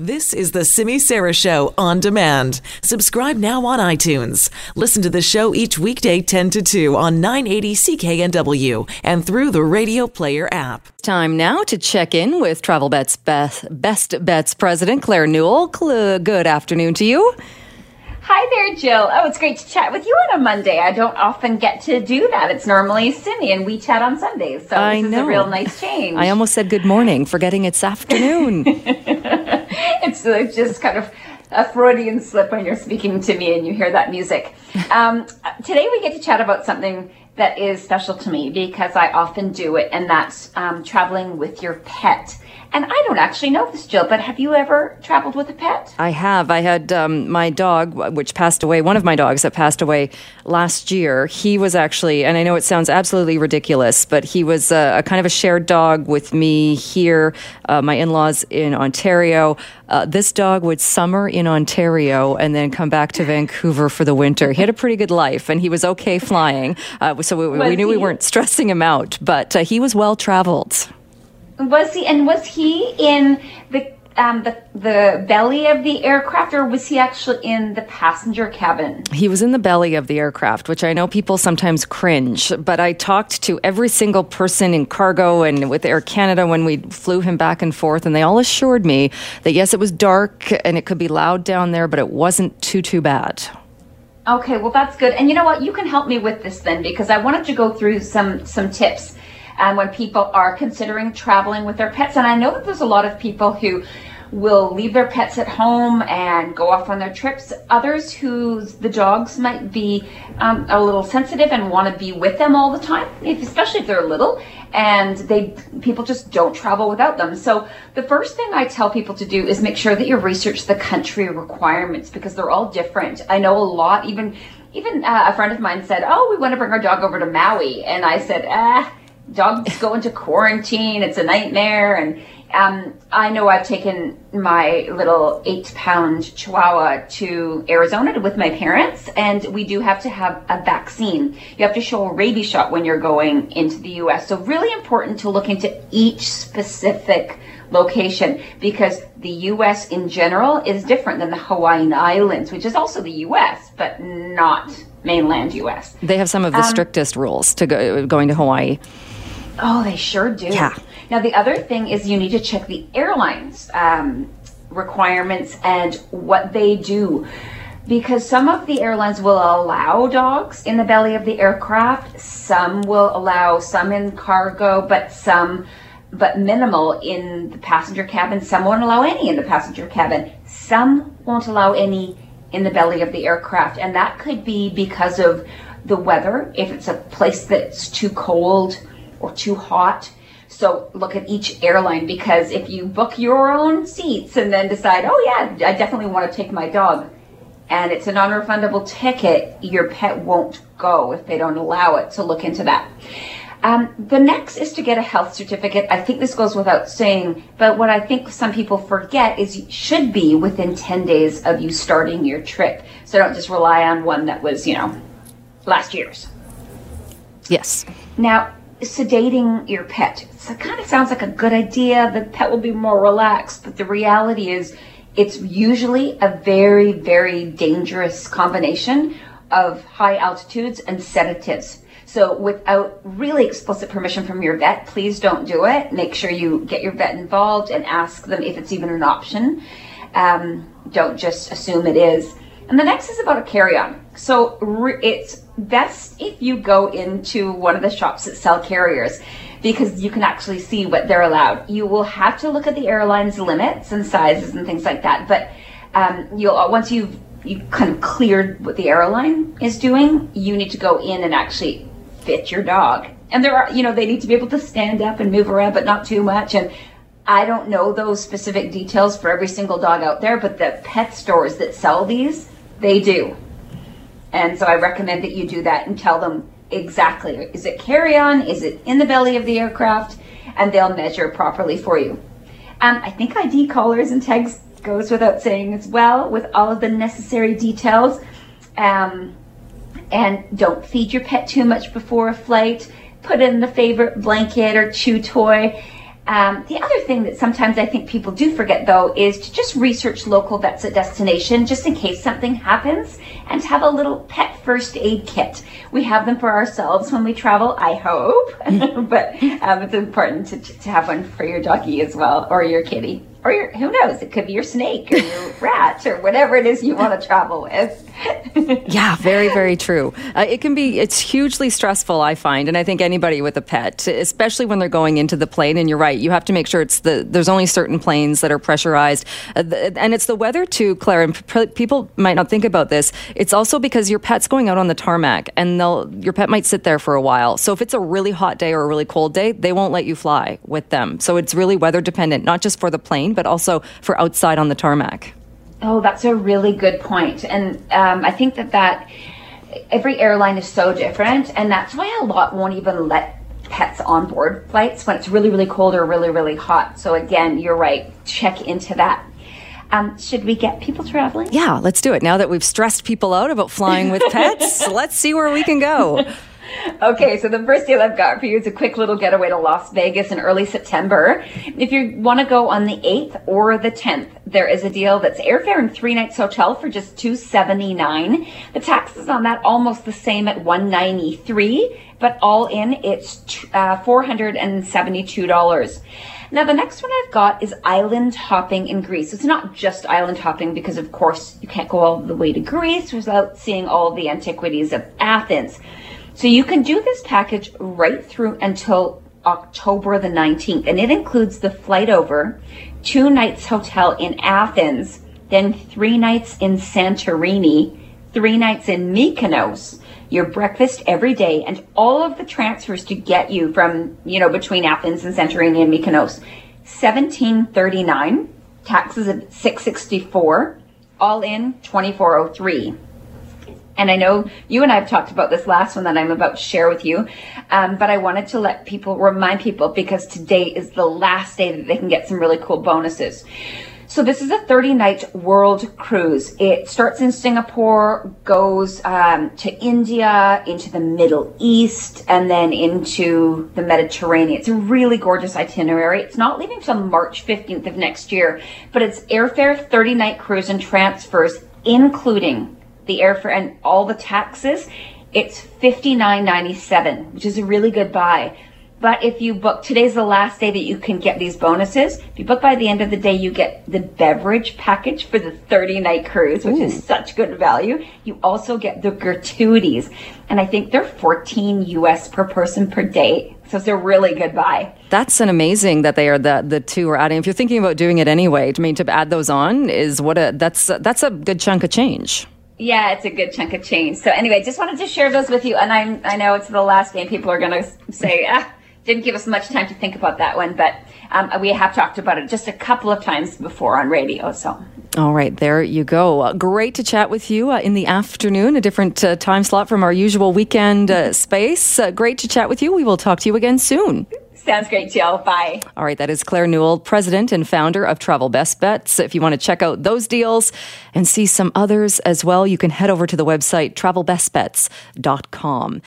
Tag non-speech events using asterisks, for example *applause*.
This is the Simi Sara Show on demand. Subscribe now on iTunes. Listen to the show each weekday 10 to 2 on 980 CKNW and through the Radio Player app. Time now to check in with Travel Bets Best, Best Bets President Claire Newell. Cl- good afternoon to you. Hi there, Jill. Oh, it's great to chat with you on a Monday. I don't often get to do that. It's normally Simi and we chat on Sundays. So I this know. is a real nice change. I almost said good morning, forgetting it's afternoon. *laughs* it's just kind of a Freudian slip when you're speaking to me and you hear that music. *laughs* Um, today we get to chat about something that is special to me because I often do it, and that's um, traveling with your pet. And I don't actually know this, Jill, but have you ever traveled with a pet? I have. I had um, my dog, which passed away, one of my dogs that passed away last year. He was actually, and I know it sounds absolutely ridiculous, but he was a, a kind of a shared dog with me here, uh, my in laws in Ontario. Uh, this dog would summer in Ontario and then come back to Vancouver for the winter. He had a pretty good life and he was okay flying. Uh, so we, we knew we weren't stressing him out, but uh, he was well traveled. Was he and was he in the um, the the belly of the aircraft, or was he actually in the passenger cabin? He was in the belly of the aircraft, which I know people sometimes cringe, but I talked to every single person in cargo and with Air Canada when we flew him back and forth, and they all assured me that yes, it was dark and it could be loud down there, but it wasn't too, too bad. Okay, well that's good. And you know what? You can help me with this then because I wanted to go through some some tips um, when people are considering traveling with their pets. And I know that there's a lot of people who will leave their pets at home and go off on their trips. Others whose the dogs might be um, a little sensitive and want to be with them all the time, if, especially if they're little. And they people just don't travel without them. So the first thing I tell people to do is make sure that you research the country requirements because they're all different. I know a lot, even even uh, a friend of mine said, "Oh, we want to bring our dog over to Maui," and I said, "Ah." Dogs go into quarantine. It's a nightmare. And um, I know I've taken my little eight pound chihuahua to Arizona with my parents, and we do have to have a vaccine. You have to show a rabies shot when you're going into the US. So, really important to look into each specific location because the US in general is different than the Hawaiian Islands, which is also the US, but not mainland US. They have some of the strictest rules to go, going to Hawaii. Oh, they sure do. Yeah. Now, the other thing is you need to check the airlines um, requirements and what they do. Because some of the airlines will allow dogs in the belly of the aircraft, some will allow some in cargo, but some, but minimal in the passenger cabin. Some won't allow any in the passenger cabin. Some won't allow any in the belly of the aircraft. And that could be because of the weather, if it's a place that's too cold or too hot. So look at each airline because if you book your own seats and then decide, oh yeah, I definitely want to take my dog, and it's a non-refundable ticket, your pet won't go if they don't allow it. So look into that. Um, the next is to get a health certificate. I think this goes without saying, but what I think some people forget is you should be within 10 days of you starting your trip. So don't just rely on one that was, you know, last year's. Yes. Now, sedating your pet. So it kind of sounds like a good idea. The pet will be more relaxed, but the reality is it's usually a very, very dangerous combination of high altitudes and sedatives. So without really explicit permission from your vet, please don't do it. Make sure you get your vet involved and ask them if it's even an option. Um, don't just assume it is. And the next is about a carry-on. So it's best if you go into one of the shops that sell carriers because you can actually see what they're allowed. You will have to look at the airline's limits and sizes and things like that. But um, you'll once you've you kind of cleared what the airline is doing, you need to go in and actually fit your dog. And there are, you know, they need to be able to stand up and move around, but not too much. And I don't know those specific details for every single dog out there, but the pet stores that sell these, they do. And so I recommend that you do that and tell them exactly is it carry on? Is it in the belly of the aircraft? And they'll measure properly for you. Um, I think ID collars and tags goes without saying as well, with all of the necessary details. Um, and don't feed your pet too much before a flight. Put in the favorite blanket or chew toy. Um, the other thing that sometimes I think people do forget, though, is to just research local vets at destination just in case something happens and have a little pet first aid kit. We have them for ourselves when we travel, I hope, *laughs* but um, it's important to, to have one for your doggy as well or your kitty or your, who knows, it could be your snake or your *laughs* rat or whatever it is you want to travel with. *laughs* yeah, very, very true. Uh, it can be, it's hugely stressful, I find. And I think anybody with a pet, especially when they're going into the plane, and you're right, you have to make sure it's the, there's only certain planes that are pressurized. Uh, the, and it's the weather too, Claire, and people might not think about this. It's also because your pet's going out on the tarmac and they'll, your pet might sit there for a while. So if it's a really hot day or a really cold day, they won't let you fly with them. So it's really weather dependent, not just for the plane, but also for outside on the tarmac. Oh, that's a really good point. And um, I think that that every airline is so different. And that's why a lot won't even let pets on board flights when it's really, really cold or really, really hot. So again, you're right. Check into that. Um, should we get people traveling? Yeah, let's do it. Now that we've stressed people out about flying with *laughs* pets, let's see where we can go. Okay, so the first deal I've got for you is a quick little getaway to Las Vegas in early September. If you want to go on the 8th or the 10th, there is a deal that's airfare and three nights hotel for just 279. The taxes on that almost the same at 193, but all in it's uh, $472. Now, the next one I've got is island hopping in Greece. It's not just island hopping because, of course, you can't go all the way to Greece without seeing all the antiquities of Athens. So you can do this package right through until October the 19th, and it includes the flight over, two nights hotel in Athens, then three nights in Santorini, three nights in Mykonos, your breakfast every day, and all of the transfers to get you from, you know, between Athens and Santorini and Mykonos. 1739, taxes of 664, all in 2403. And I know you and I have talked about this last one that I'm about to share with you, um, but I wanted to let people remind people because today is the last day that they can get some really cool bonuses. So this is a 30 night world cruise. It starts in Singapore, goes um, to India, into the Middle East, and then into the Mediterranean. It's a really gorgeous itinerary. It's not leaving till March 15th of next year, but it's airfare, 30 night cruise and transfers, including the airfare and all the taxes, it's fifty nine ninety seven, which is a really good buy. But if you book, today's the last day that you can get these bonuses. If you book by the end of the day, you get the beverage package for the 30 night cruise, which Ooh. is such good value. You also get the gratuities. And I think they're 14 US per person per day. So it's a really good buy. That's an amazing that they are the the two are adding. If you're thinking about doing it anyway, I mean to add those on is what a that's that's a good chunk of change. Yeah, it's a good chunk of change. So anyway, just wanted to share those with you. And I I know it's the last game. People are going to say, *laughs* ah, didn't give us much time to think about that one, but um, we have talked about it just a couple of times before on radio. So. All right, there you go. Uh, great to chat with you uh, in the afternoon, a different uh, time slot from our usual weekend uh, space. Uh, great to chat with you. We will talk to you again soon. Sounds great, Jill. Bye. All right, that is Claire Newell, president and founder of Travel Best Bets. If you want to check out those deals and see some others as well, you can head over to the website travelbestbets.com.